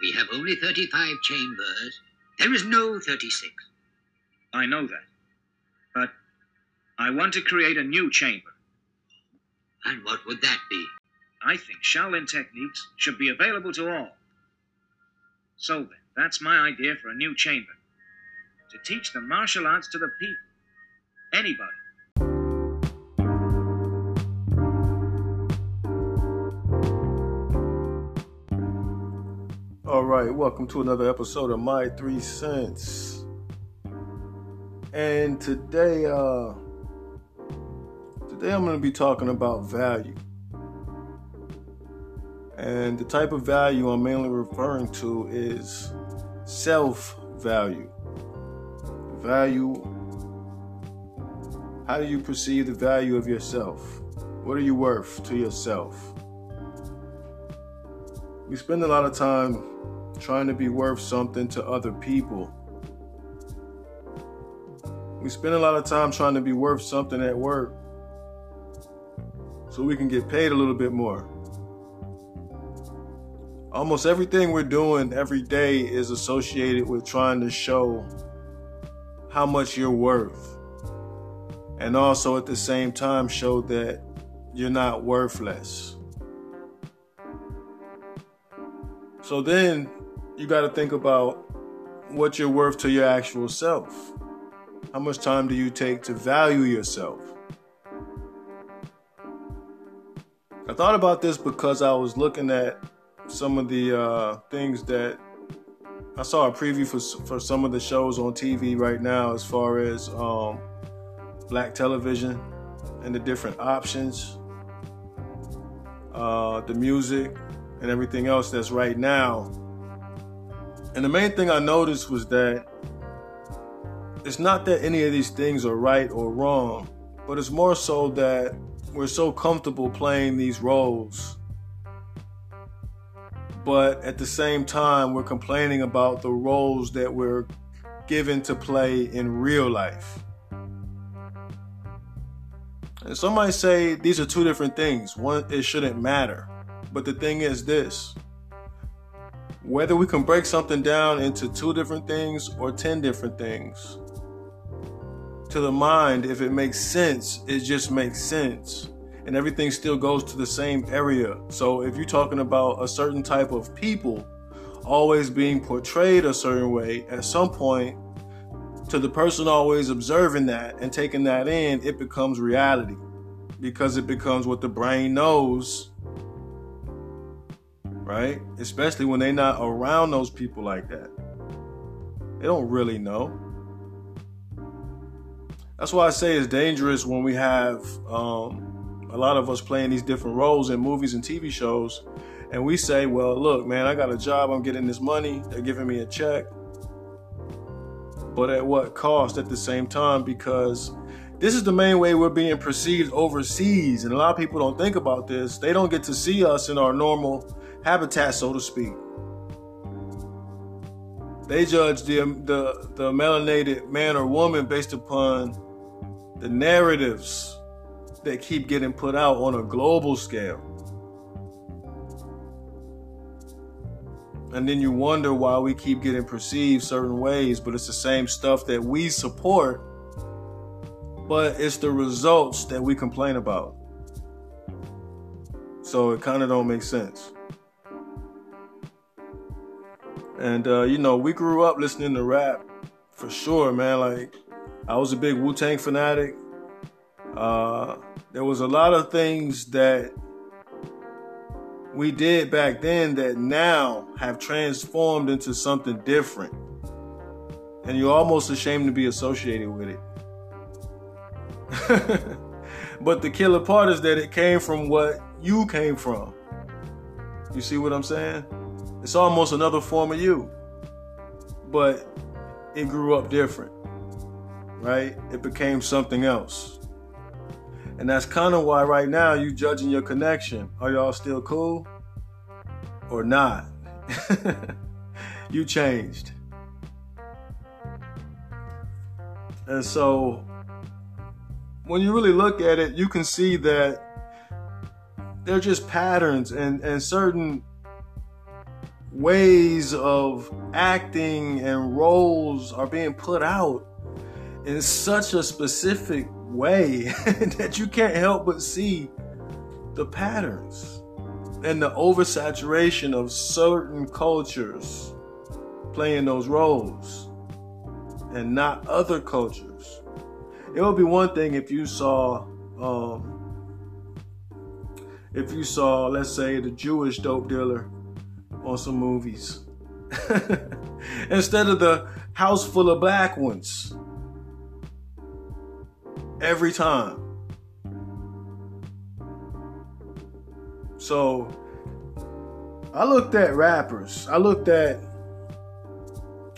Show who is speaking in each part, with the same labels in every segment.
Speaker 1: We have only 35 chambers. There is no 36.
Speaker 2: I know that. But I want to create a new chamber.
Speaker 1: And what would that be?
Speaker 2: I think Shaolin techniques should be available to all. So then, that's my idea for a new chamber. To teach the martial arts to the people. Anybody.
Speaker 3: All right, welcome to another episode of My Three Cents. And today, uh, today I'm going to be talking about value. And the type of value I'm mainly referring to is self value. Value. How do you perceive the value of yourself? What are you worth to yourself? We spend a lot of time trying to be worth something to other people. We spend a lot of time trying to be worth something at work so we can get paid a little bit more. Almost everything we're doing every day is associated with trying to show how much you're worth. And also at the same time, show that you're not worthless. So then you got to think about what you're worth to your actual self. How much time do you take to value yourself? I thought about this because I was looking at some of the uh, things that I saw a preview for for some of the shows on TV right now, as far as um, black television and the different options, uh, the music, and everything else that's right now. And the main thing I noticed was that it's not that any of these things are right or wrong, but it's more so that we're so comfortable playing these roles but at the same time, we're complaining about the roles that we're given to play in real life. And some might say these are two different things. One, it shouldn't matter. But the thing is this. Whether we can break something down into two different things or 10 different things, to the mind, if it makes sense, it just makes sense. And everything still goes to the same area. So if you're talking about a certain type of people always being portrayed a certain way, at some point, to the person always observing that and taking that in, it becomes reality. Because it becomes what the brain knows, right? Especially when they're not around those people like that. They don't really know. That's why I say it's dangerous when we have um, a lot of us playing these different roles in movies and TV shows, and we say, well, look, man, I got a job, I'm getting this money, they're giving me a check. But at what cost at the same time? Because this is the main way we're being perceived overseas. And a lot of people don't think about this. They don't get to see us in our normal habitat, so to speak. They judge the, the, the melanated man or woman based upon the narratives that keep getting put out on a global scale. And then you wonder why we keep getting perceived certain ways, but it's the same stuff that we support, but it's the results that we complain about. So it kind of don't make sense. And uh, you know, we grew up listening to rap for sure, man. Like I was a big Wu Tang fanatic. Uh, there was a lot of things that we did back then that now have transformed into something different. And you're almost ashamed to be associated with it. but the killer part is that it came from what you came from. You see what I'm saying? It's almost another form of you. But it grew up different, right? It became something else. And that's kind of why right now you judging your connection. Are y'all still cool or not? you changed. And so when you really look at it, you can see that they're just patterns and, and certain ways of acting and roles are being put out in such a specific way that you can't help but see the patterns and the oversaturation of certain cultures playing those roles and not other cultures. It would be one thing if you saw, um, if you saw, let's say, the Jewish dope dealer on some movies instead of the house full of black ones every time. So I looked at rappers. I looked at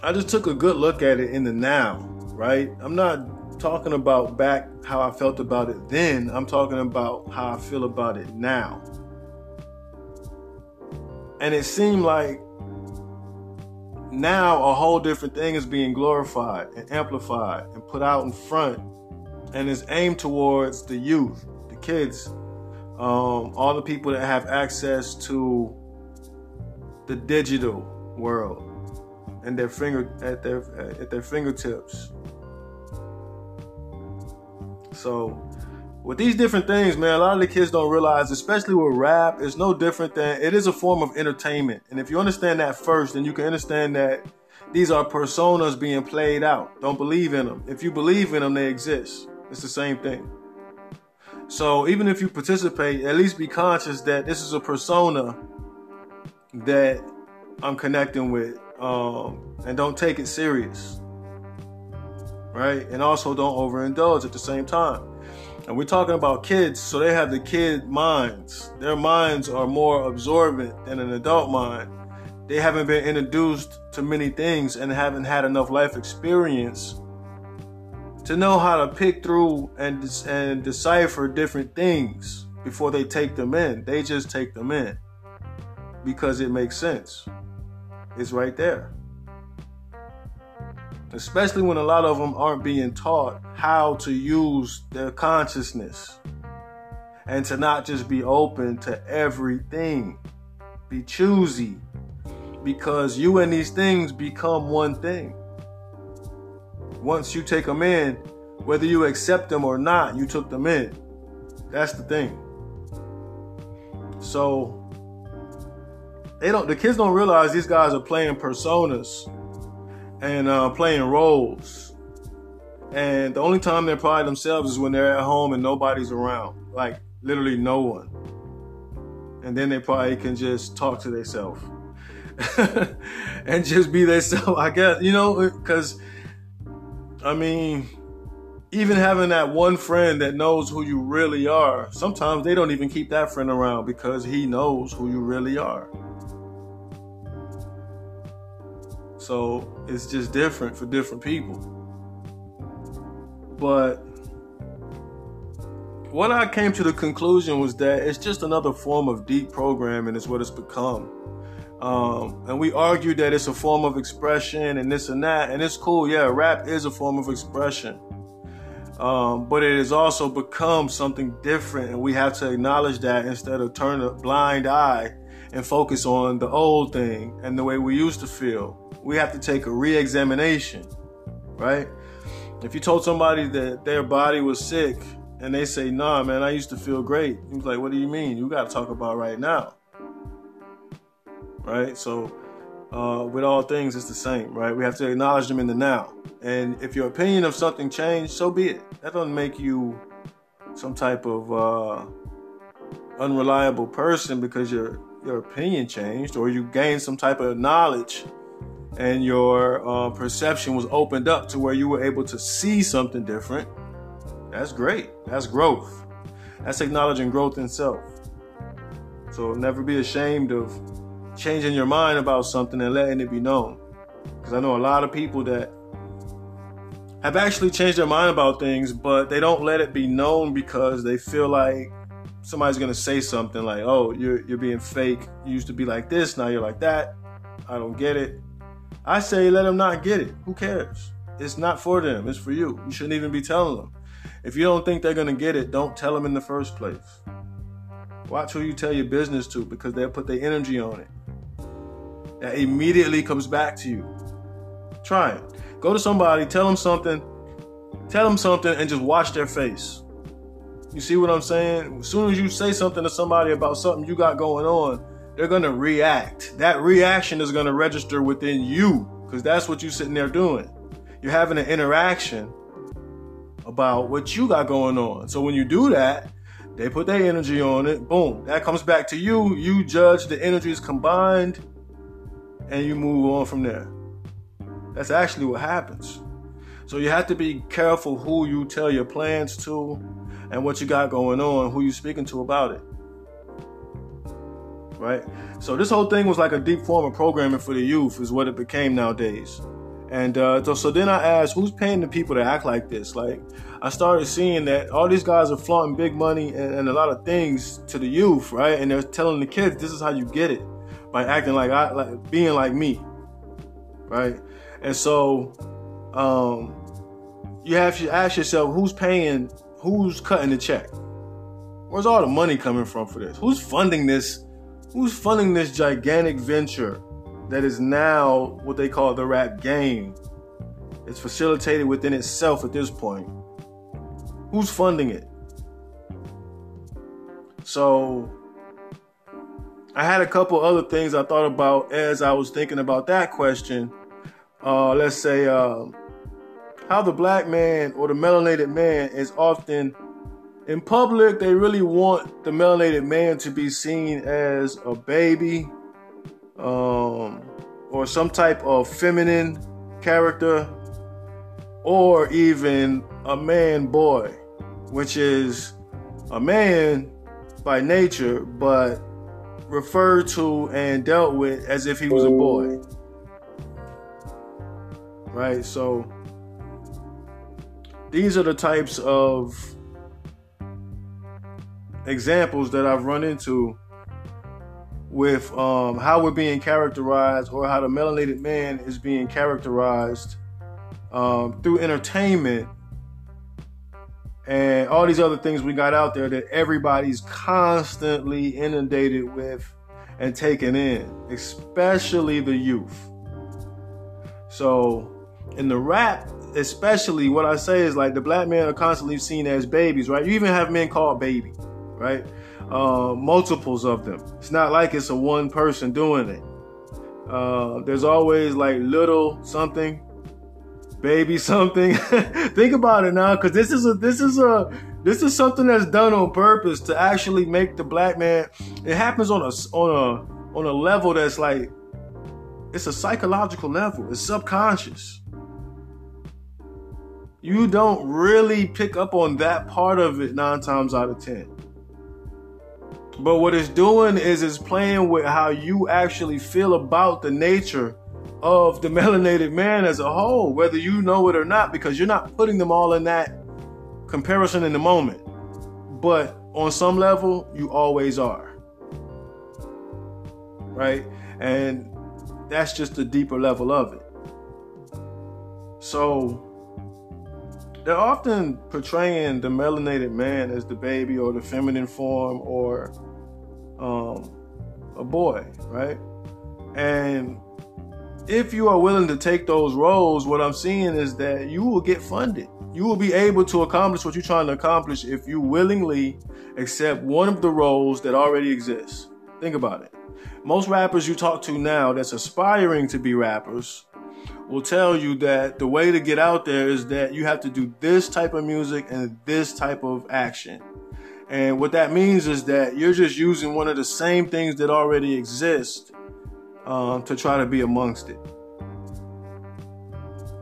Speaker 3: I just took a good look at it in the now, right? I'm not talking about back how I felt about it then. I'm talking about how I feel about it now. And it seemed like now a whole different thing is being glorified and amplified and put out in front and is aimed towards the youth, the kids, um, all the people that have access to the digital world and their finger at their at their fingertips. So with these different things, man, a lot of the kids don't realize, especially with rap, it's no different than it is a form of entertainment. And if you understand that first, then you can understand that these are personas being played out. Don't believe in them. If you believe in them, they exist. It's the same thing. So even if you participate, at least be conscious that this is a persona that I'm connecting with um, and don't take it serious. Right? And also don't overindulge at the same time. And we're talking about kids, so they have the kid minds. Their minds are more absorbent than an adult mind. They haven't been introduced to many things and haven't had enough life experience to know how to pick through and, and decipher different things before they take them in. They just take them in because it makes sense It's right there. Especially when a lot of them aren't being taught how to use their consciousness and to not just be open to everything. Be choosy because you and these things become one thing. Once you take them in, whether you accept them or not, you took them in. That's the thing. So, they don't the kids don't realize these guys are playing personas and uh, playing roles. And the only time they're by themselves is when they're at home and nobody's around. Like literally no one. And then they probably can just talk to themselves and just be themselves i guess. You know because i mean even having that one friend that knows who you really are sometimes they don't even keep that friend around because he knows who you really are So it's just different for different people. But what I came to the conclusion was that it's just another form of deep programming, is what it's become. Um, and we argued that it's a form of expression and this and that, and it's cool. Yeah, rap is a form of expression. Um, but it has also become something different, and we have to acknowledge that instead of turn a blind eye and focus on the old thing and the way we used to feel we have to take a re-examination, right? If you told somebody that their body was sick and they say, "Nah, man, I used to feel great," he's like, "What do you mean? You got to talk about right now." Right? So, uh, with all things, it's the same, right? We have to acknowledge them in the now. And if your opinion of something changed, so be it. That doesn't make you some type of uh, unreliable person because your your opinion changed or you gained some type of knowledge and your uh, perception was opened up to where you were able to see something different, that's great. That's growth. That's acknowledging growth in self. So never be ashamed of changing your mind about something and letting it be known. Because I know a lot of people that have actually changed their mind about things, but they don't let it be known because they feel like somebody's gonna say something like, "Oh, you're you're being fake. You used to be like this, now you're like that. I don't get it." I say let them not get it. Who cares? It's not for them. It's for you. You shouldn't even be telling them. If you don't think they're gonna get it, don't tell them in the first place. Watch who you tell your business to because they'll put their energy on it. that immediately comes back to you. Try it. Go to somebody, tell them something, tell them something, and just watch their face. You see what I'm saying? As soon as you say something to somebody about something you got going on, they're gonna react. That reaction is gonna register within you, because that's what you're sitting there doing. You're having an interaction about what you got going on. So when you do that, they put their energy on it. Boom. That comes back to you. You judge the energies combined and you move on from there. That's actually what happens. So you have to be careful who you tell your plans to and what you got going on, who you speaking to about it. Right? So this whole thing was like a deep form of programming for the youth is what it became nowadays. And uh, so, so then I asked, who's paying the people to act like this? Like, I started seeing that all these guys are flaunting big money and, and, a lot of things to the youth, right? And they're telling the kids, this is how you get it by acting like I, like being like me, right? And so, um, you have to ask yourself, who's paying? Who's cutting the check? Where's all the money coming from for this? Who's funding this? Who's funding this gigantic venture? that is now what they call the rap game. It's facilitated within itself at this point. Who's funding it? So I had a couple other things I thought about as I was thinking about that question. Uh, let's say uh, how the black man or the melanated man is often in public. They really want the melanated man to be seen as a baby, um, or some type of feminine character, or even a man boy, which is a man by nature, but referred to and dealt with as if he was a boy. Right? So these are the types of examples that I've run into with um, how we're being characterized or how the melanated man is being characterized um, through entertainment and all these other things we got out there that everybody's constantly inundated with and taken in, especially the youth. So, in the rap, especially, what I say is like the black men are constantly seen as babies, right? You even have men called baby, right? uh, multiples of them. It's not like it's a one person doing it. Uh, there's always like little something, baby something. Think about it now, because this is a this is a this is something that's done on purpose to actually make the black man. It happens on a on a on a level that's like it's a psychological level. It's subconscious. You don't really pick up on that part of it nine times out of ten. But what it's doing is it's playing with how you actually feel about the nature of the melanated man as a whole, whether you know it or not, because you're not putting them all in that comparison in the moment. But on some level, you always are. Right? And that's just a deeper level of it. So they're often portraying the melanated man as the baby or the feminine form or um, a boy, right? And if you are willing to take those roles, what I'm seeing is that you will get funded. You will be able to accomplish what you're trying to accomplish if you willingly accept one of the roles that already exists. Think about it. Most rappers you talk to now that's aspiring to be rappers will tell you that the way to get out there is that you have to do this type of music and this type of action. And what that means is that you're just using one of the same things that already exist um, to try to be amongst it.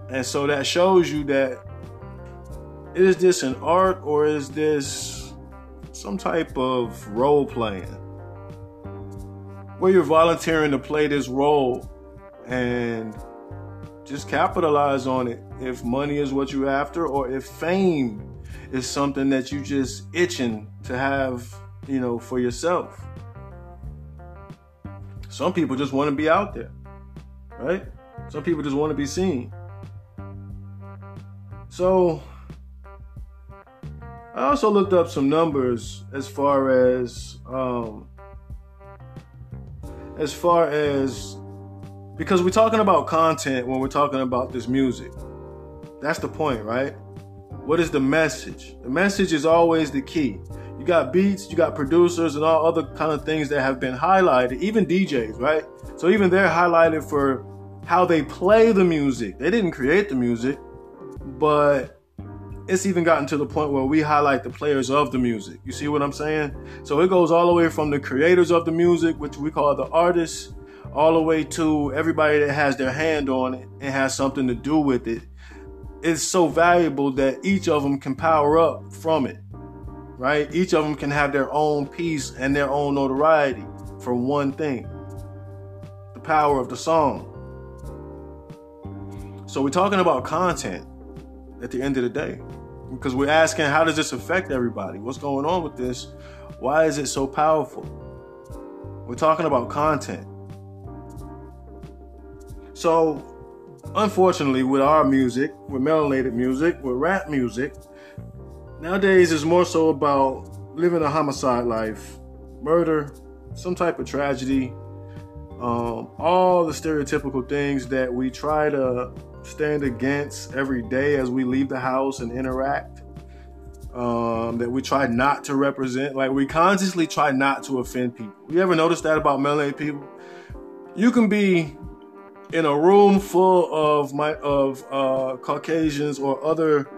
Speaker 3: And so that shows you that is this an art or is this some type of role playing? Where you're volunteering to play this role and just capitalize on it if money is what you're after or if fame is something that you just itching to have, you know, for yourself. Some people just want to be out there, right? Some people just want to be seen. So, I also looked up some numbers as far as um, as far as Because we're talking about content when we're talking about this music. That's the point, right? What is the message? The message is always the key. You got beats, you got producers, and all other kind of things that have been highlighted, even DJs, right? So even they're highlighted for how they play the music. They didn't create the music, but it's even gotten to the point where we highlight the players of the music. You see what I'm saying? So it goes all the way from the creators of the music, which we call the artists, all the way to everybody that has their hand on it and has something to do with it. It's so valuable that each of them can power up from it, right? Each of them can have their own piece and their own notoriety for one thing the power of the song. So we're talking about content at the end of the day because we're asking how does this affect everybody? What's going on with this? Why is it so powerful? We're talking about content. So, unfortunately, with our music, with melanated music, with rap music, nowadays it's more so about living a homicide life, murder, some type of tragedy, um, all the stereotypical things that we try to stand against every day as we leave the house and interact. Um, that we try not to represent. Like we consciously try not to offend people. You ever notice that about melanated people? You can be in a room full of my of uh, Caucasians or other,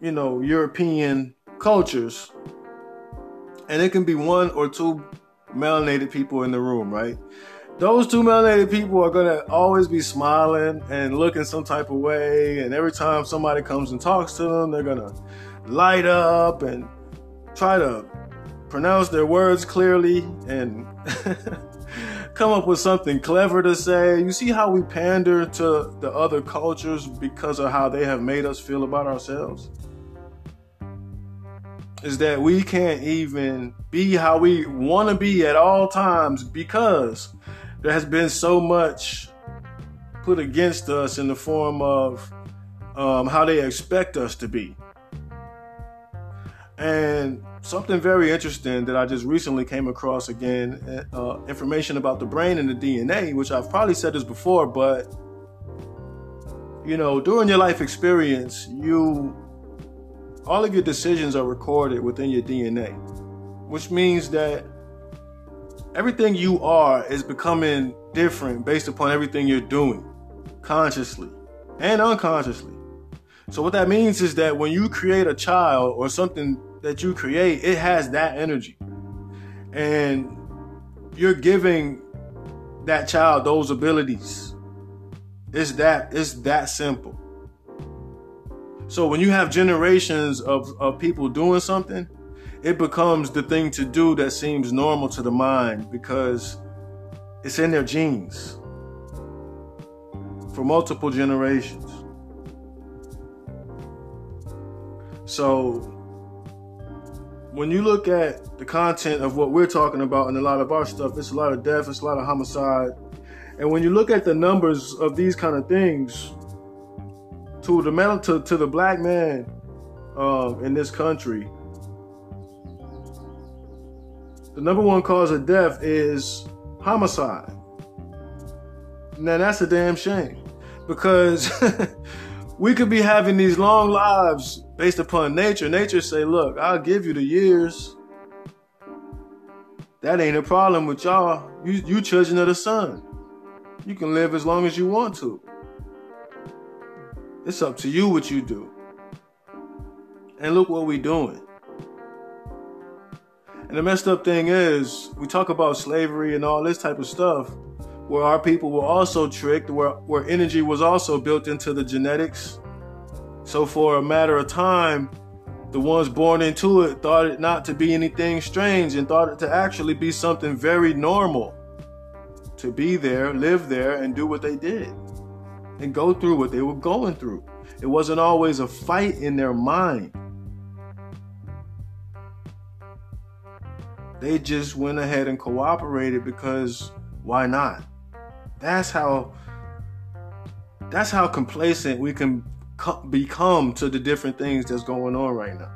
Speaker 3: you know, European cultures, and it can be one or two melanated people in the room, right? those two melanated people are gonna always be smiling and looking some type of way. And every time somebody comes and talks to them, they're gonna light up and try to pronounce their words clearly and come up with something clever to say. You see how we pander to the other cultures because of how they have made us feel about ourselves? Is that we can't even be how we want to be at all times because there has been so much put against us in the form of um, how they expect us to be. And something very interesting that I just recently came across again uh, information about the brain and the DNA, which I've probably said this before, but you know, during your life experience, you all of your decisions are recorded within your DNA, which means that everything you are is becoming different based upon everything you're doing consciously and unconsciously. So what that means is that when you create a child or something that you create, it has that energy. And you're giving that child those abilities. It's that it's that simple. So when you have generations of, of people doing something, it becomes the thing to do that seems normal to the mind because it's in their genes for multiple generations. So when you look at the content of what we're talking about and a lot of our stuff, it's a lot of death, it's a lot of homicide. And when you look at the numbers of these kind of things, to the to, to the black man uh, in this country, the number one cause of death is homicide. Now that's a damn shame because we could be having these long lives based upon nature. Nature say, look, I'll give you the years. That ain't a problem with y'all. You you children of the sun. You can live as long as you want to. It's up to you what you do. And look what we doing. And the messed up thing is, we talk about slavery and all this type of stuff, where our people were also tricked, where, where energy was also built into the genetics. So for a matter of time, the ones born into it thought it not to be anything strange and thought it to actually be something very normal to be there, live there, and do what they did and go through what they were going through. It wasn't always a fight in their mind. They just went ahead and cooperated because why not? That's how that's how complacent we can become to the different things that's going on right now.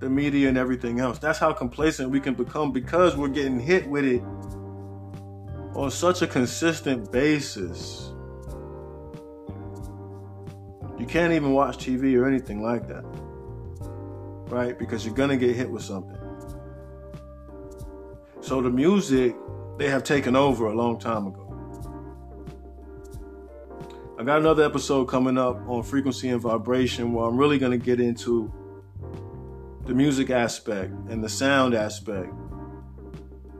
Speaker 3: The media and everything else. That's how complacent we can become because we're getting hit with it on such a consistent basis. You can't even watch TV or anything like that. Right? Because you're going to get hit with something. So the music, they have taken over a long time ago. I got another episode coming up on frequency and vibration where I'm really going to get into the music aspect and the sound aspect,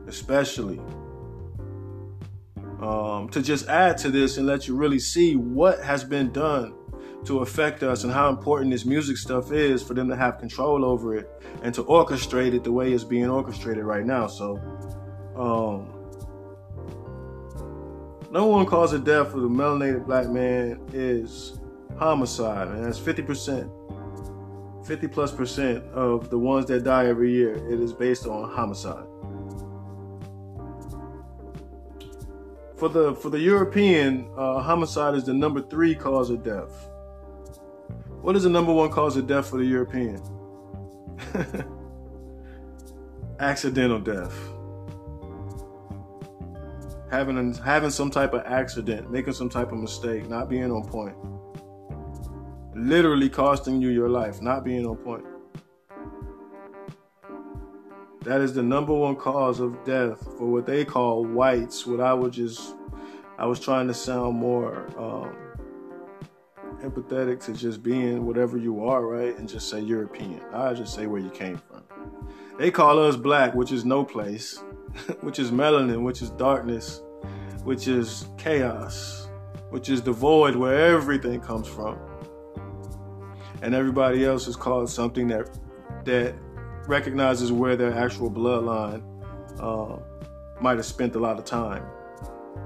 Speaker 3: especially. Um, to just add to this and let you really see what has been done to affect us and how important this music stuff is for them to have control over it and to orchestrate it the way it's being orchestrated right now. So, um, number one cause of death for the melanated black man is homicide, and that's 50%. 50 plus percent of the ones that die every year, it is based on homicide. For the for the European, uh, homicide is the number three cause of death. What is the number one cause of death for the European? Accidental death. Having having some type of accident, making some type of mistake, not being on point. Literally costing you your life, not being on point. That is the number one cause of death for what they call whites. What I would just, I was trying to sound more um, empathetic to just being whatever you are, right? And just say European. I just say where you came from. They call us black, which is no place, which is melanin, which is darkness, which is chaos, which is the void where everything comes from. And everybody else is called something that that recognizes where their actual bloodline uh, might have spent a lot of time.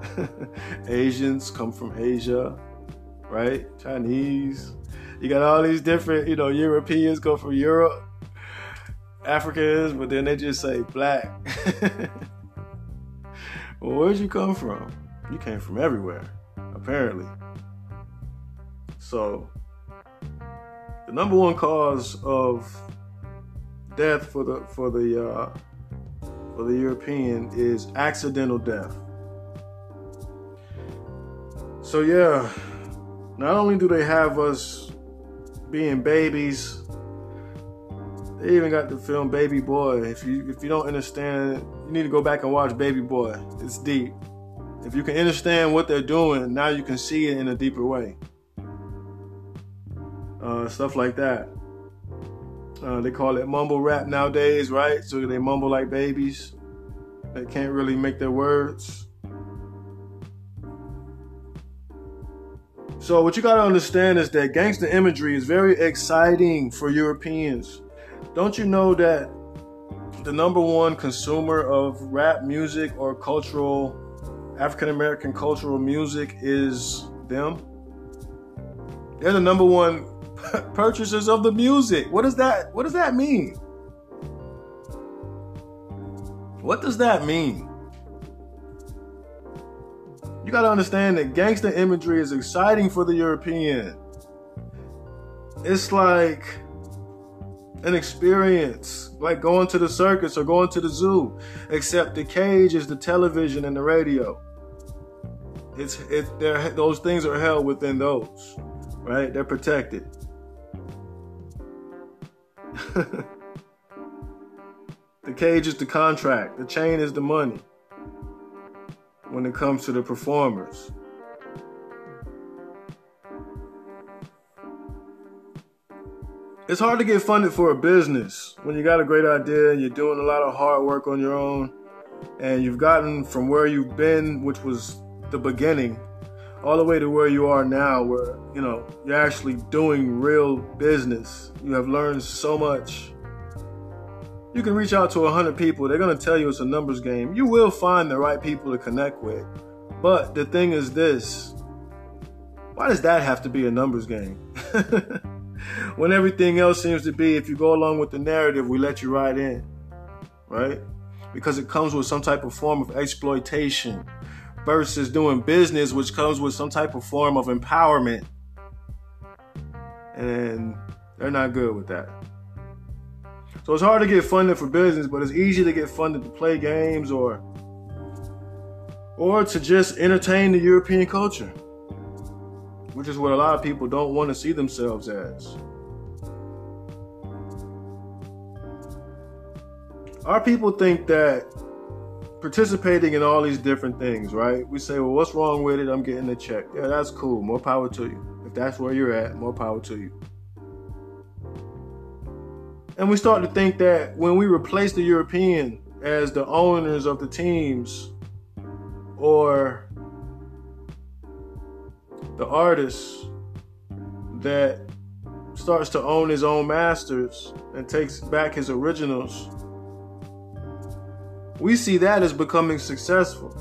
Speaker 3: Asians come from Asia, right? Chinese. You got all these different, you know, Europeans come from Europe, Africans, but then they just say black. well, where'd you come from? You came from everywhere, apparently. So, the number one cause of death for the for the uh, for the European is accidental death. So yeah, not only do they have us being babies, they even got the film Baby Boy. If you if you don't understand, you need to go back and watch Baby Boy. It's deep. If you can understand what they're doing, now you can see it in a deeper way. Uh, stuff like that. Uh, they call it mumble rap nowadays, right? So they mumble like babies. They can't really make their words. So what you gotta understand is that gangster imagery is very exciting for Europeans. Don't you know that the number one consumer of rap music or cultural African American cultural music is them? They're the number one purchasers of the music. What does that what does that mean? What does that mean? You got to understand that gangster imagery is exciting for the European. It's like an experience, like going to the circus or going to the zoo, except the cage is the television and the radio. It's it those things are held within those, right? They're protected. the cage is the contract, the chain is the money when it comes to the performers. It's hard to get funded for a business when you got a great idea and you're doing a lot of hard work on your own and you've gotten from where you've been, which was the beginning, all the way to where you are now, where you know you're actually doing real business. You have learned so much. You can reach out to a hundred people. They're gonna tell you it's a numbers game. You will find the right people to connect with, but the thing is this: why does that have to be a numbers game? when everything else seems to be, if you go along with the narrative, we let you ride in, right? Because it comes with some type of form of exploitation versus doing business, which comes with some type of form of empowerment. And they're not good with that. So it's hard to get funded for business, but it's easy to get funded to play games or or to just entertain the European culture, which is what a lot of people don't want to see themselves as. Our people think that participating in all these different things, right? We say, well, what's wrong with it? I'm getting a check. Yeah, that's cool. More power to you. If that's where you're at, more power to you. And we start to think that when we replace the European as the owners of the teams or the artist that starts to own his own masters and takes back his originals, we see that as becoming successful.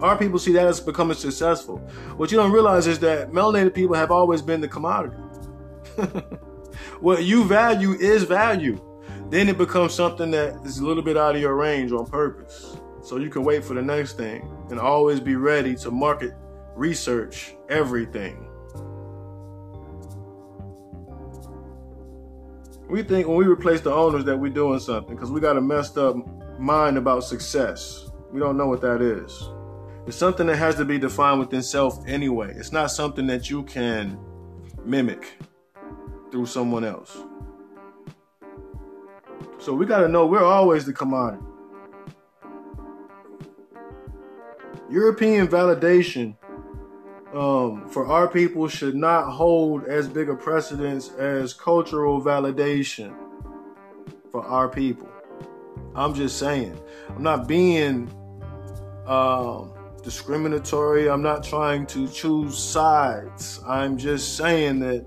Speaker 3: Our people see that as becoming successful. What you don't realize is that melanated people have always been the commodity. what you value is value. Then it becomes something that is a little bit out of your range on purpose. So you can wait for the next thing and always be ready to market, research everything. We think when we replace the owners that we're doing something because we got a messed up mind about success. We don't know what that is. It's something that has to be defined within self anyway. It's not something that you can mimic through someone else. So we got to know we're always the commodity. European validation um, for our people should not hold as big a precedence as cultural validation for our people. I'm just saying. I'm not being um, discriminatory. I'm not trying to choose sides. I'm just saying that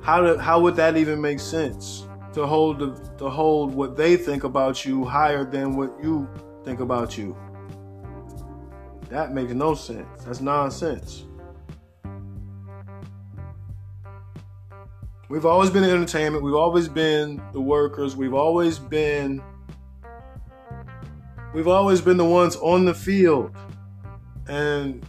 Speaker 3: how do, how would that even make sense to hold the, to hold what they think about you higher than what you think about you? That makes no sense. That's nonsense. We've always been entertainment. We've always been the workers. We've always been we've always been the ones on the field. And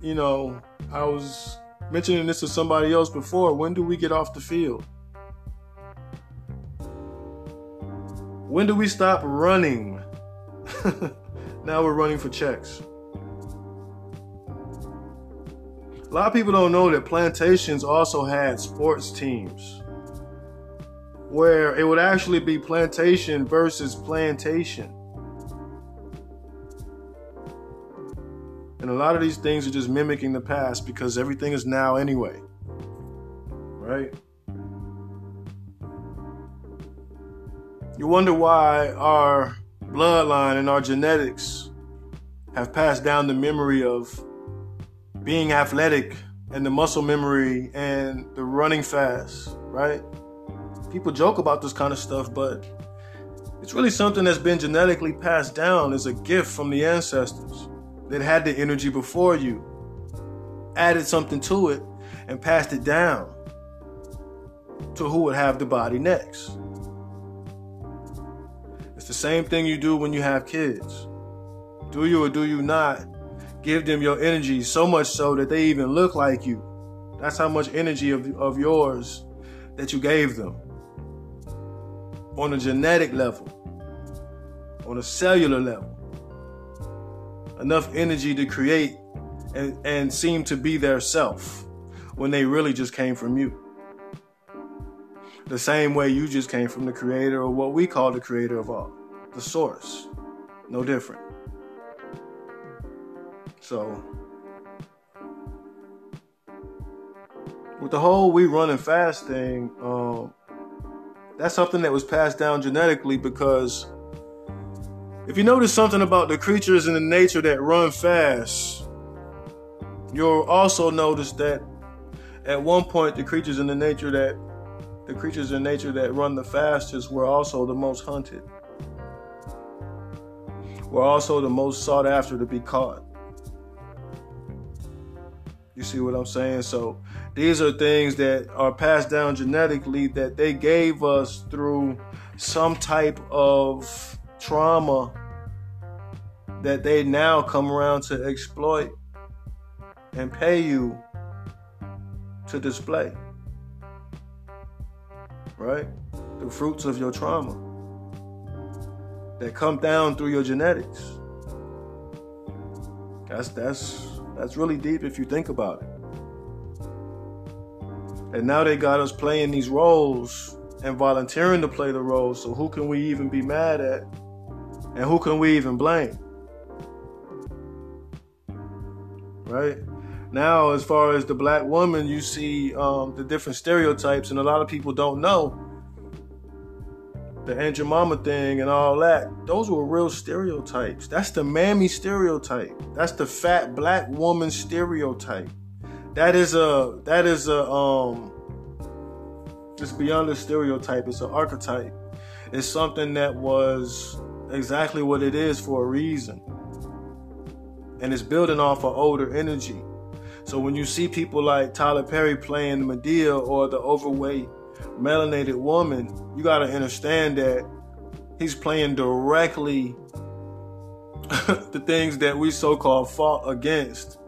Speaker 3: you know, I was mentioning this to somebody else before. When do we get off the field? When do we stop running? now we're running for checks. A lot of people don't know that plantations also had sports teams where it would actually be plantation versus plantation. And a lot of these things are just mimicking the past because everything is now anyway. Right? You wonder why our bloodline and our genetics have passed down the memory of being athletic and the muscle memory and the running fast, right? People joke about this kind of stuff, but it's really something that's been genetically passed down as a gift from the ancestors that had the energy before you, added something to it, and passed it down to who would have the body next. It's the same thing you do when you have kids. Do you or do you not give them your energy so much so that they even look like you. That's how much energy of, of yours that you gave them. On a genetic level, on a cellular level. Enough energy to create and, and seem to be their self when they really just came from you. The same way you just came from the creator or what we call the creator of all, the source. No different. So with the whole we running fast thing, um, that's something that was passed down genetically because if you notice something about the creatures in the nature that run fast, you'll also notice that at one point the creatures in the nature that the creatures in nature that run the fastest were also the most hunted. Were also the most sought after to be caught. You see what I'm saying? So these are things that are passed down genetically that they gave us through some type of trauma that they now come around to exploit and pay you to display. Right? The fruits of your trauma. that come down through your genetics. That's that's that's really deep if you think about it. And now they got us playing these roles and volunteering to play the roles. So who can we even be mad at? And who can we even blame? Right? Now, as far as the black woman, you see um, the different stereotypes, and a lot of people don't know the Aunt Jemima thing and all that. Those were real stereotypes. That's the mammy stereotype. That's the fat black woman stereotype. That is a that is a um it's beyond a stereotype, it's an archetype. It's something that was exactly what it is for a reason. And it's building off of older energy. So when you see people like Tyler Perry playing Madea or the overweight melanated woman, you got to understand that he's playing directly the things that we so-called fought against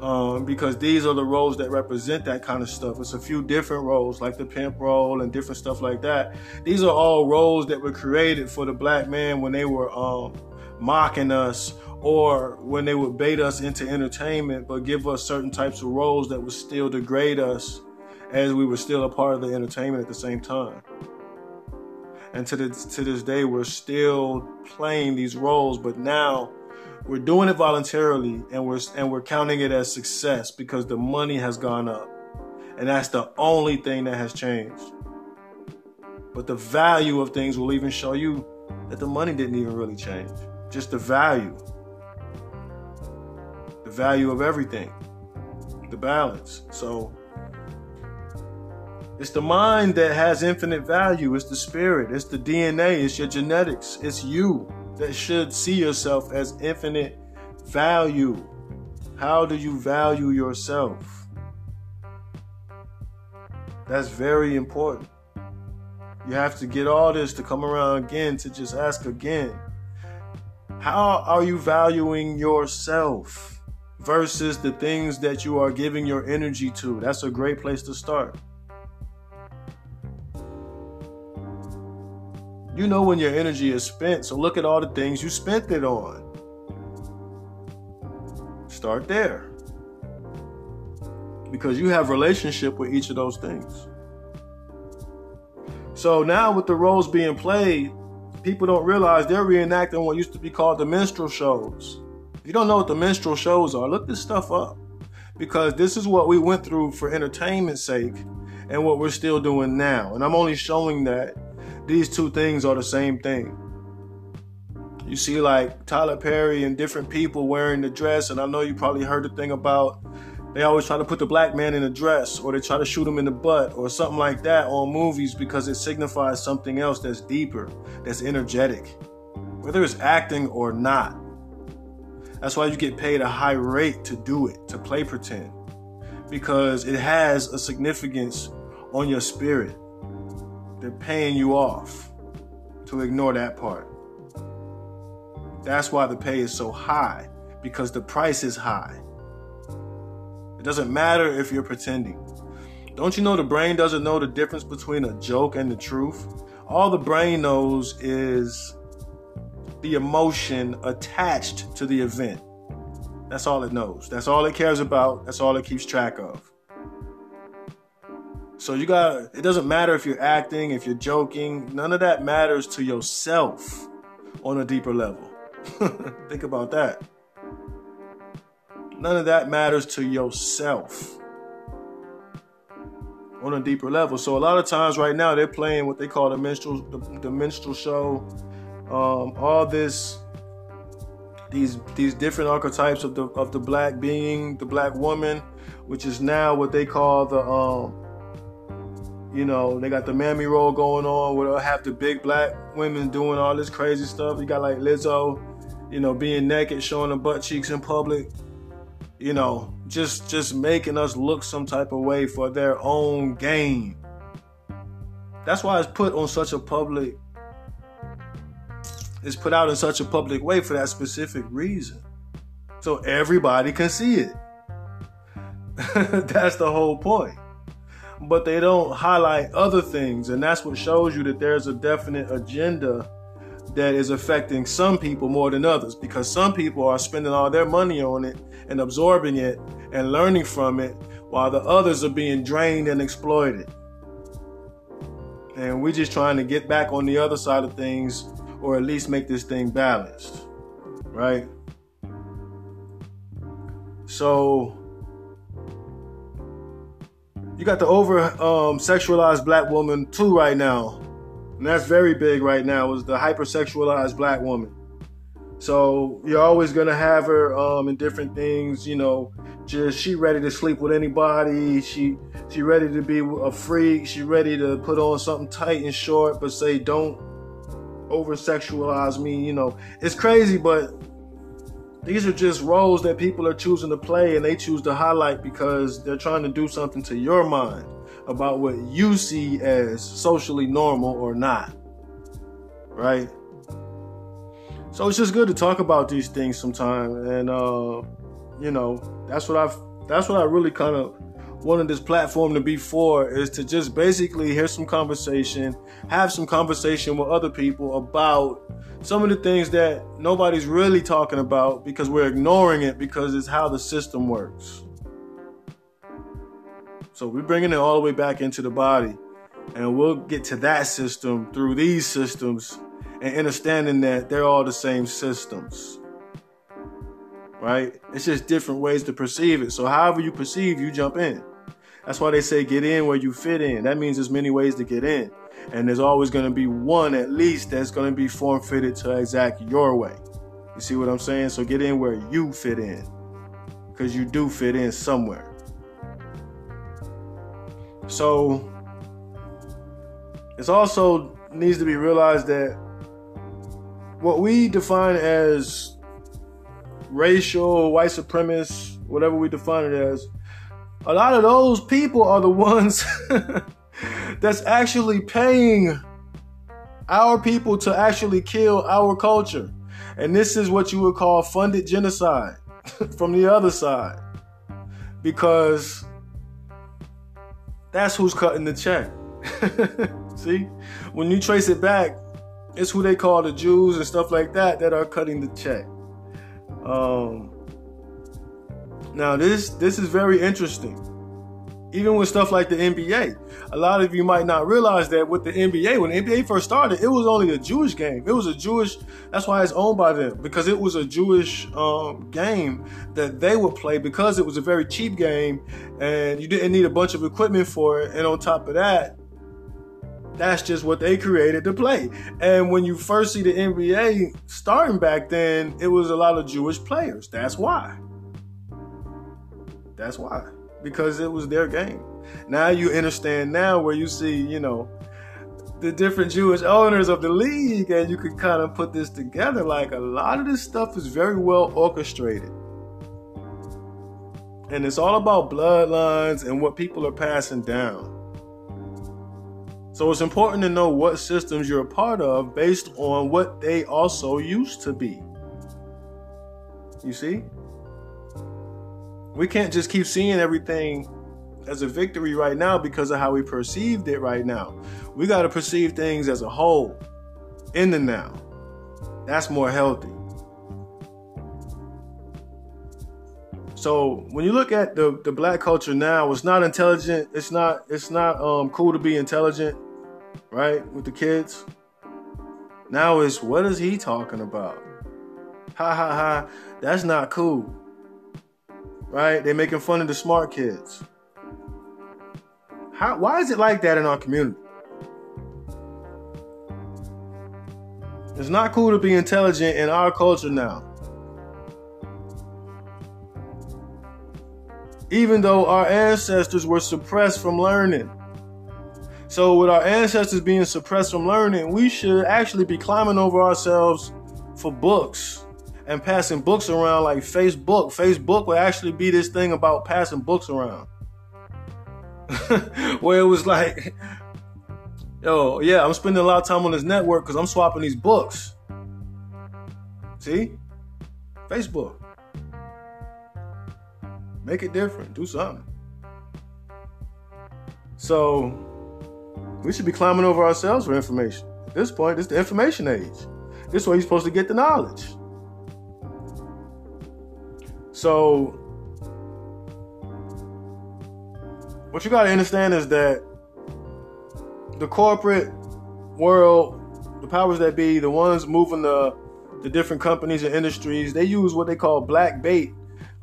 Speaker 3: um, because these are the roles that represent that kind of stuff. It's a few different roles, like the pimp role and different stuff like that. These are all roles that were created for the black man when they were um, mocking us or when they would bait us into entertainment, but give us certain types of roles that would still degrade us as we were still a part of the entertainment at the same time. And to, the, to this day, we're still playing these roles, but now we're doing it voluntarily and we're and we're counting it as success because the money has gone up. And that's the only thing that has changed. But the value of things will even show you that the money didn't even really change. Just the value. The value of everything. The balance. So it's the mind that has infinite value. It's the spirit. It's the DNA. It's your genetics. It's you that should see yourself as infinite value. How do you value yourself? That's very important. You have to get all this to come around again to just ask again. How are you valuing yourself versus the things that you are giving your energy to? That's a great place to start. You know when your energy is spent, so look at all the things you spent it on. Start there. Because you have relationship with each of those things. So now with the roles being played, people don't realize they're reenacting what used to be called the minstrel shows. If you don't know what the minstrel shows are, look this stuff up. Because this is what we went through for entertainment's sake and what we're still doing now. And I'm only showing that these two things are the same thing. You see, like Tyler Perry and different people wearing the dress, and I know you probably heard the thing about they always try to put the black man in a dress, or they try to shoot him in the butt, or something like that on movies because it signifies something else that's deeper, that's energetic, whether it's acting or not. That's why you get paid a high rate to do it, to play pretend, because it has a significance on your spirit. They're paying you off to ignore that part. That's why the pay is so high, because the price is high. It doesn't matter if you're pretending. Don't you know the brain doesn't know the difference between a joke and the truth? All the brain knows is the emotion attached to the event. That's all it knows. That's all it cares about. That's all it keeps track of. So you got it doesn't matter if you're acting, if you're joking, none of that matters to yourself on a deeper level. Think about that. None of that matters to yourself on a deeper level. So a lot of times right now they're playing what they call the minstrel the, the minstrel show. Um, all this these these different archetypes of the of the black being, the black woman, which is now what they call the um you know, they got the mammy role going on where they'll uh, have the big black women doing all this crazy stuff. You got like Lizzo, you know, being naked, showing her butt cheeks in public. You know, just just making us look some type of way for their own gain. That's why it's put on such a public it's put out in such a public way for that specific reason. So everybody can see it. That's the whole point but they don't highlight other things. And that's what shows you that there's a definite agenda that is affecting some people more than others because some people are spending all their money on it and absorbing it and learning from it while the others are being drained and exploited. And we're just trying to get back on the other side of things or at least make this thing balanced, right? So you got the over um, sexualized black woman too right now, and that's very big right now. Is the hypersexualized black woman. So you're always gonna have her um, in different things, you know. Just she ready to sleep with anybody. She she ready to be a freak. She ready to put on something tight and short, but say don't over sexualize me. You know, it's crazy, but these are just roles that people are choosing to play and they choose to highlight because they're trying to do something to your mind about what you see as socially normal or not. Right? So it's just good to talk about these things sometime and uh you know, that's what I've that's what I really kind of wanted this platform to be for is to just basically hear some conversation, have some conversation with other people about some of the things that nobody's really talking about because we're ignoring it because it's how the system works. So we're bringing it all the way back into the body, and we'll get to that system through these systems and understanding that they're all the same systems. Right? It's just different ways to perceive it. So, however you perceive, you jump in. That's why they say get in where you fit in. That means there's many ways to get in. And there's always going to be one at least that's going to be form fitted to exact your way. You see what I'm saying? So get in where you fit in. Because you do fit in somewhere. So it's also needs to be realized that what we define as racial, white supremacist, whatever we define it as, a lot of those people are the ones that's actually paying our people to actually kill our culture. And this is what you would call funded genocide from the other side. Because that's who's cutting the check. See? When you trace it back, it's who they call the Jews and stuff like that that are cutting the check. Um, now this this is very interesting. Even with stuff like the NBA, a lot of you might not realize that with the NBA, when the NBA first started, it was only a Jewish game. It was a Jewish. That's why it's owned by them because it was a Jewish um, game that they would play because it was a very cheap game and you didn't need a bunch of equipment for it. And on top of that, that's just what they created to play. And when you first see the NBA starting back then, it was a lot of Jewish players. That's why. That's why. Because it was their game. Now you understand now where you see, you know, the different Jewish owners of the league, and you can kind of put this together. Like a lot of this stuff is very well orchestrated. And it's all about bloodlines and what people are passing down. So it's important to know what systems you're a part of based on what they also used to be. You see? We can't just keep seeing everything as a victory right now because of how we perceived it right now. We got to perceive things as a whole in the now. That's more healthy. So when you look at the, the black culture now, it's not intelligent. It's not it's not um, cool to be intelligent, right? With the kids. Now it's what is he talking about? Ha ha ha. That's not cool right? They're making fun of the smart kids. How, why is it like that in our community? It's not cool to be intelligent in our culture now. Even though our ancestors were suppressed from learning. So, with our ancestors being suppressed from learning, we should actually be climbing over ourselves for books and passing books around like Facebook. Facebook would actually be this thing about passing books around. Where it was like, yo, yeah, I'm spending a lot of time on this network because I'm swapping these books. See? Facebook. Make it different. Do something. So, we should be climbing over ourselves for information. At this point, it's the information age. This is where you're supposed to get the knowledge. So, what you got to understand is that the corporate world, the powers that be, the ones moving the the different companies and industries, they use what they call black bait,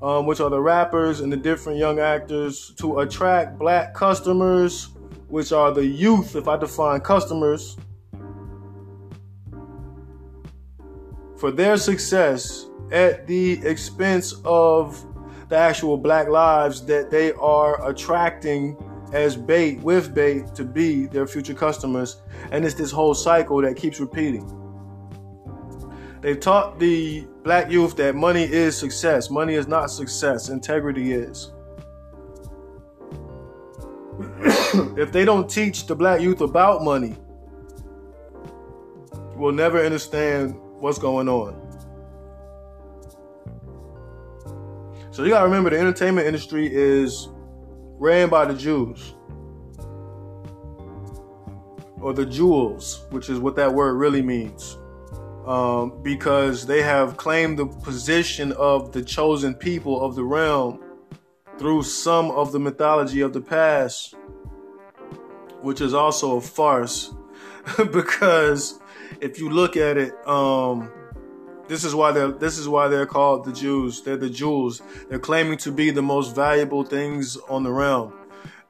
Speaker 3: um, which are the rappers and the different young actors to attract black customers, which are the youth, if I define customers, for their success at the expense of the actual black lives that they are attracting as bait with bait to be their future customers. And it's this whole cycle that keeps repeating. They've taught the black youth that money is success. Money is not success, integrity is. if they don't teach the black youth about money, we'll never understand what's going on. So you gotta remember the entertainment industry is ran by the Jews. Or the jewels, which is what that word really means. Um, because they have claimed the position of the chosen people of the realm through some of the mythology of the past, which is also a farce. because if you look at it, um, this is why they're this is why they're called the Jews. They're the jewels. They're claiming to be the most valuable things on the realm.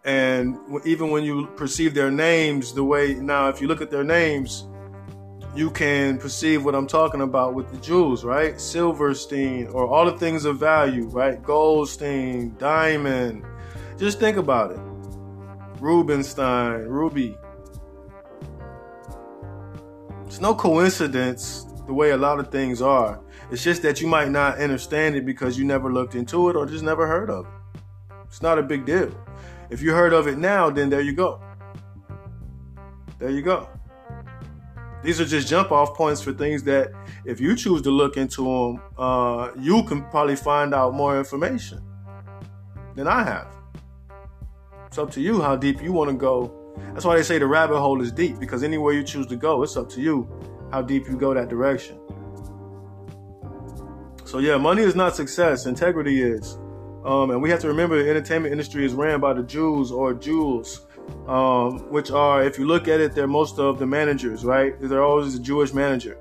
Speaker 3: And even when you perceive their names, the way now, if you look at their names, you can perceive what I'm talking about with the jewels, right? Silverstein, or all the things of value, right? Goldstein, diamond. Just think about it. Rubenstein, ruby. It's no coincidence the way a lot of things are. It's just that you might not understand it because you never looked into it or just never heard of it. It's not a big deal. If you heard of it now, then there you go. There you go. These are just jump off points for things that if you choose to look into them, uh, you can probably find out more information than I have. It's up to you how deep you want to go. That's why they say the rabbit hole is deep because anywhere you choose to go, it's up to you how deep you go that direction. So yeah, money is not success. Integrity is. Um, and we have to remember the entertainment industry is ran by the Jews or Jews, um, which are, if you look at it, they're most of the managers, right? They're always a Jewish manager.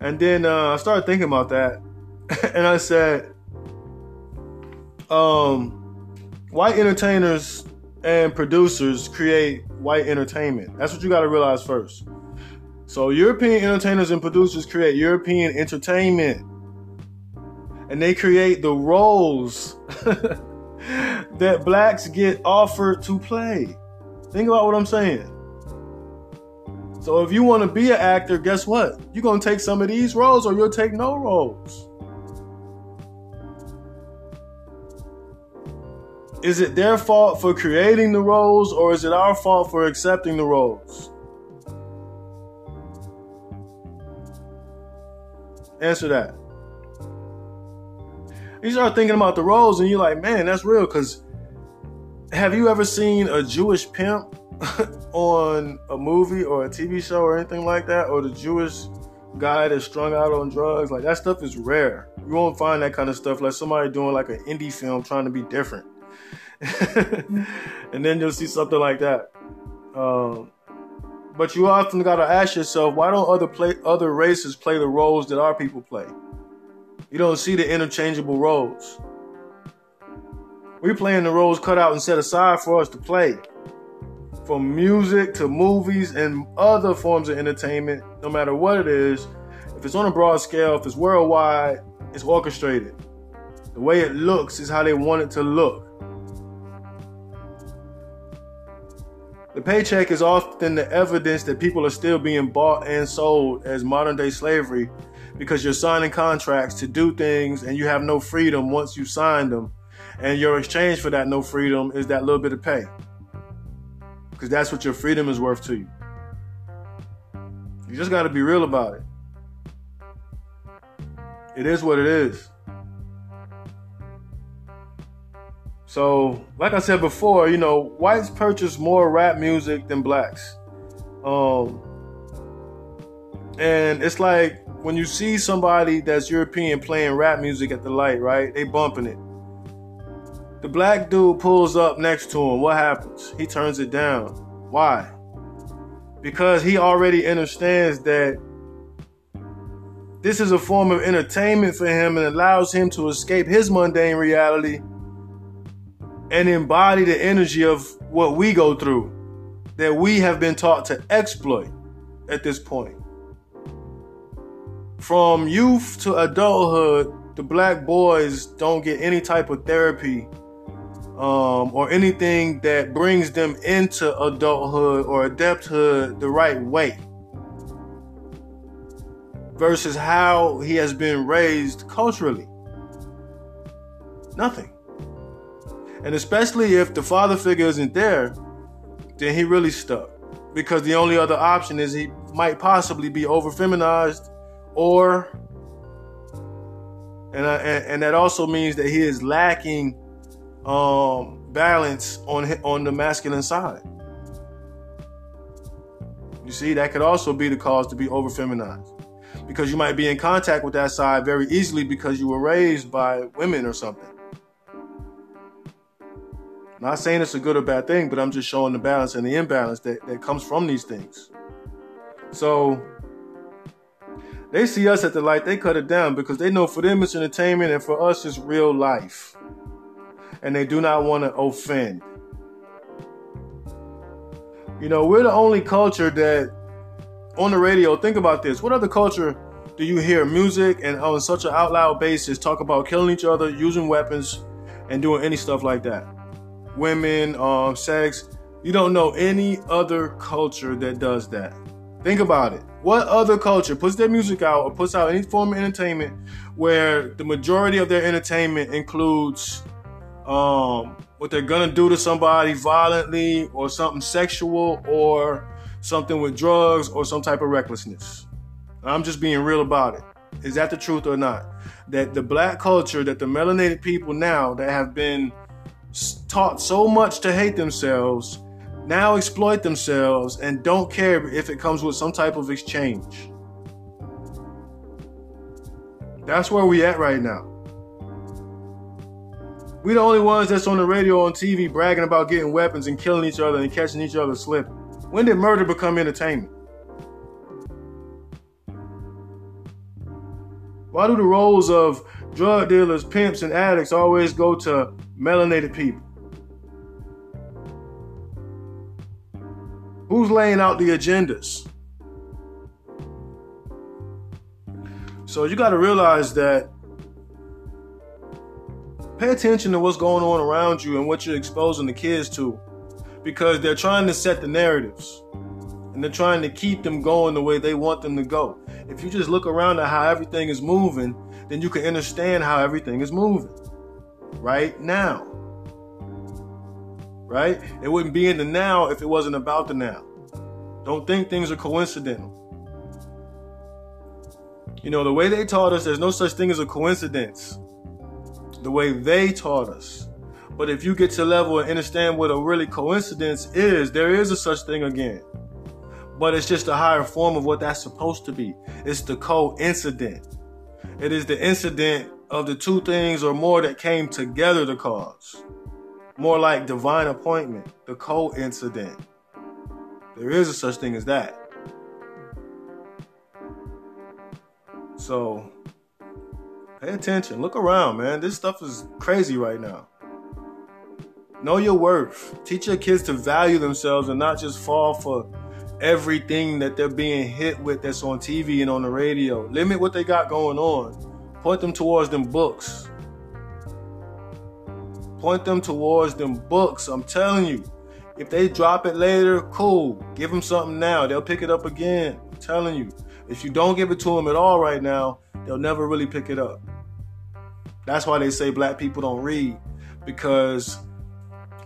Speaker 3: And then uh, I started thinking about that, and I said, um, white entertainers and producers create white entertainment. That's what you got to realize first. So European entertainers and producers create European entertainment. And they create the roles that blacks get offered to play. Think about what I'm saying. So if you want to be an actor, guess what? You're going to take some of these roles or you'll take no roles. Is it their fault for creating the roles or is it our fault for accepting the roles? Answer that. You start thinking about the roles and you're like, man, that's real. Because have you ever seen a Jewish pimp on a movie or a TV show or anything like that? Or the Jewish guy that's strung out on drugs? Like that stuff is rare. You won't find that kind of stuff like somebody doing like an indie film trying to be different. and then you'll see something like that. Um, but you often got to ask yourself, why don't other play other races play the roles that our people play? You don't see the interchangeable roles. We're playing the roles cut out and set aside for us to play. From music to movies and other forms of entertainment, no matter what it is, if it's on a broad scale, if it's worldwide, it's orchestrated. The way it looks is how they want it to look. The paycheck is often the evidence that people are still being bought and sold as modern day slavery because you're signing contracts to do things and you have no freedom once you sign them. And your exchange for that no freedom is that little bit of pay. Because that's what your freedom is worth to you. You just got to be real about it. It is what it is. So, like I said before, you know, whites purchase more rap music than blacks. Um, And it's like when you see somebody that's European playing rap music at the light, right? They bumping it. The black dude pulls up next to him. What happens? He turns it down. Why? Because he already understands that this is a form of entertainment for him and allows him to escape his mundane reality and embody the energy of what we go through that we have been taught to exploit at this point. From youth to adulthood, the black boys don't get any type of therapy um, or anything that brings them into adulthood or adepthood the right way versus how he has been raised culturally. Nothing. And especially if the father figure isn't there, then he really stuck. Because the only other option is he might possibly be over feminized or I, and, and that also means that he is lacking um, balance on on the masculine side. You see, that could also be the cause to be over feminized because you might be in contact with that side very easily because you were raised by women or something. Not saying it's a good or bad thing, but I'm just showing the balance and the imbalance that, that comes from these things. So they see us at the light, they cut it down because they know for them it's entertainment and for us it's real life. And they do not want to offend. You know, we're the only culture that on the radio, think about this. What other culture do you hear music and on such an out loud basis talk about killing each other, using weapons, and doing any stuff like that? Women, um, sex. You don't know any other culture that does that. Think about it. What other culture puts their music out or puts out any form of entertainment where the majority of their entertainment includes um, what they're gonna do to somebody violently or something sexual or something with drugs or some type of recklessness. I'm just being real about it. Is that the truth or not? That the black culture, that the melanated people now that have been taught so much to hate themselves, now exploit themselves and don't care if it comes with some type of exchange. That's where we at right now. We the only ones that's on the radio on TV bragging about getting weapons and killing each other and catching each other slipping. When did murder become entertainment? Why do the roles of drug dealers, pimps, and addicts always go to melanated people? Who's laying out the agendas? So you got to realize that pay attention to what's going on around you and what you're exposing the kids to because they're trying to set the narratives and they're trying to keep them going the way they want them to go. If you just look around at how everything is moving, then you can understand how everything is moving right now. Right? It wouldn't be in the now if it wasn't about the now. Don't think things are coincidental. You know, the way they taught us, there's no such thing as a coincidence. The way they taught us. But if you get to level and understand what a really coincidence is, there is a such thing again. But it's just a higher form of what that's supposed to be. It's the coincident. It is the incident of the two things or more that came together to cause. More like divine appointment, the coincident. There is a such thing as that. So pay attention. Look around, man. This stuff is crazy right now. Know your worth. Teach your kids to value themselves and not just fall for everything that they're being hit with that's on TV and on the radio. Limit what they got going on. Point them towards them books. Point them towards them books. I'm telling you. If they drop it later, cool. Give them something now. They'll pick it up again. I'm telling you. If you don't give it to them at all right now, they'll never really pick it up. That's why they say black people don't read because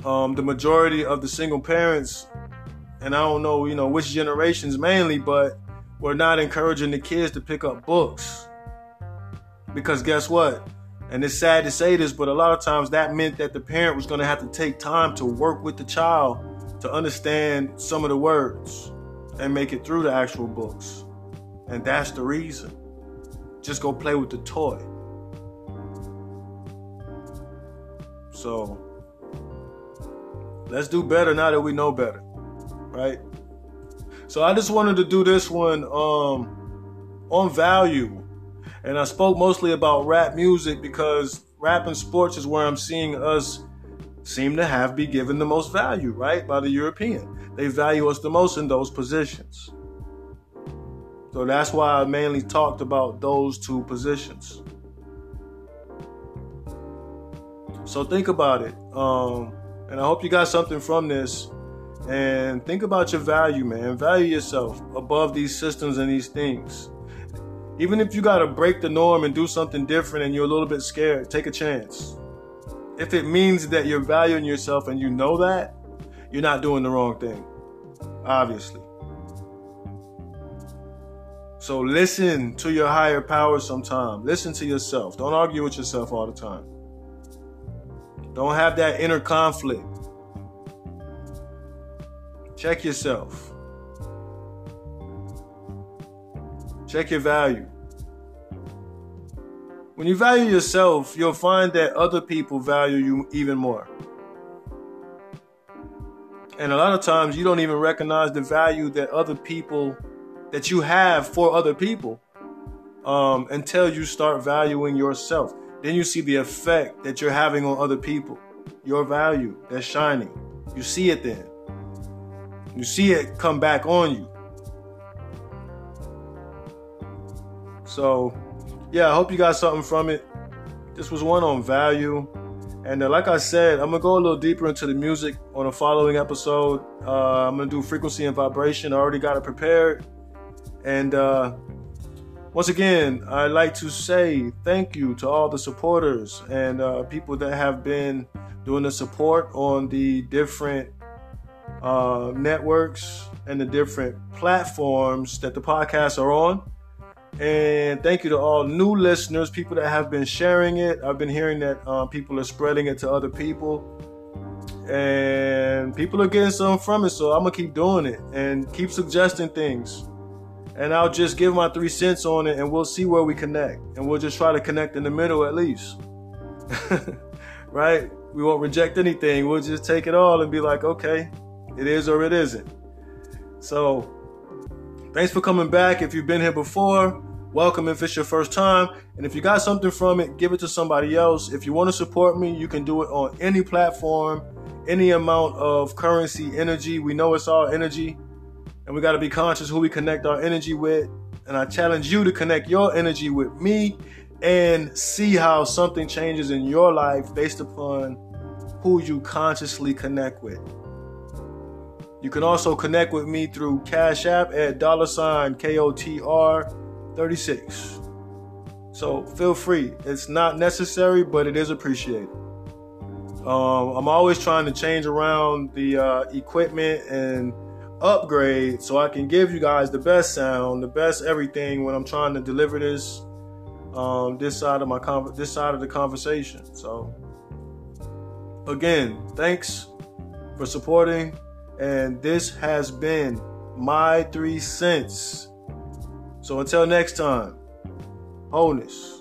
Speaker 3: um, the majority of the single parents, and I don't know, you know, which generations mainly, but we're not encouraging the kids to pick up books. Because guess what? And it's sad to say this, but a lot of times that meant that the parent was going to have to take time to work with the child to understand some of the words and make it through the actual books And that's the reason. Just go play with the toy. So let's do better now that we know better. Right? So I just wanted to do this one um, on value. And I spoke mostly about rap music because rap and sports is where I'm seeing us seem to have be given the most value, right? By the European. They value us the most in those positions. So that's why I mainly talked about those two positions. So think about it. Um, and I hope you got something from this. And think about your value, man. Value yourself above these systems and these things. Even if you got to break the norm and do something different and you're a little bit scared, take a chance. If it means that you're valuing yourself and you know that, you're not doing the wrong thing. Obviously. So listen to your higher power sometime. Listen to yourself. Don't argue with yourself all the time. Don't have that inner conflict. Check yourself. Check your value. When you value yourself, you'll find that other people value you even more. And a lot of times you don't even recognize the value that other people that you have for other people um, until you start valuing yourself. Then you see the effect that you're having on other people. Your value that's shining. You see it then. You see it come back on you. So, yeah, I hope you got something from it. This was one on value. And uh, like I said, I'm going to go a little deeper into the music on a following episode. Uh, I'm going to do frequency and vibration. I already got it prepared. And uh, once again, I'd like to say thank you to all the supporters and uh, people that have been doing the support on the different uh, networks and the different platforms that the podcasts are on. And thank you to all new listeners, people that have been sharing it. I've been hearing that uh, people are spreading it to other people. And people are getting something from it. So I'm going to keep doing it and keep suggesting things and I'll just give my three cents on it and we'll see where we connect. And we'll just try to connect in the middle at least. right? We won't reject anything. We'll just take it all and be like, okay, it is or it isn't. So, thanks for coming back. If you've been here before, welcome if it's your first time. And if you got something from it, give it to somebody else. If you want to support me, you can do it on any platform, any amount of currency, energy. We know it's all energy. And we got to be conscious who we connect our energy with. And I challenge you to connect your energy with me and see how something changes in your life based upon who you consciously connect with. You can also connect with me through Cash App at dollar sign KOTR 36. So feel free. It's not necessary, but it is appreciated. Um, I'm always trying to change around the uh, equipment and upgrade so I can give you guys the best sound, the best everything when I'm trying to deliver this um, this side of my con- this side of the conversation. So again, thanks for supporting and this has been my 3 cents. So until next time, wholeness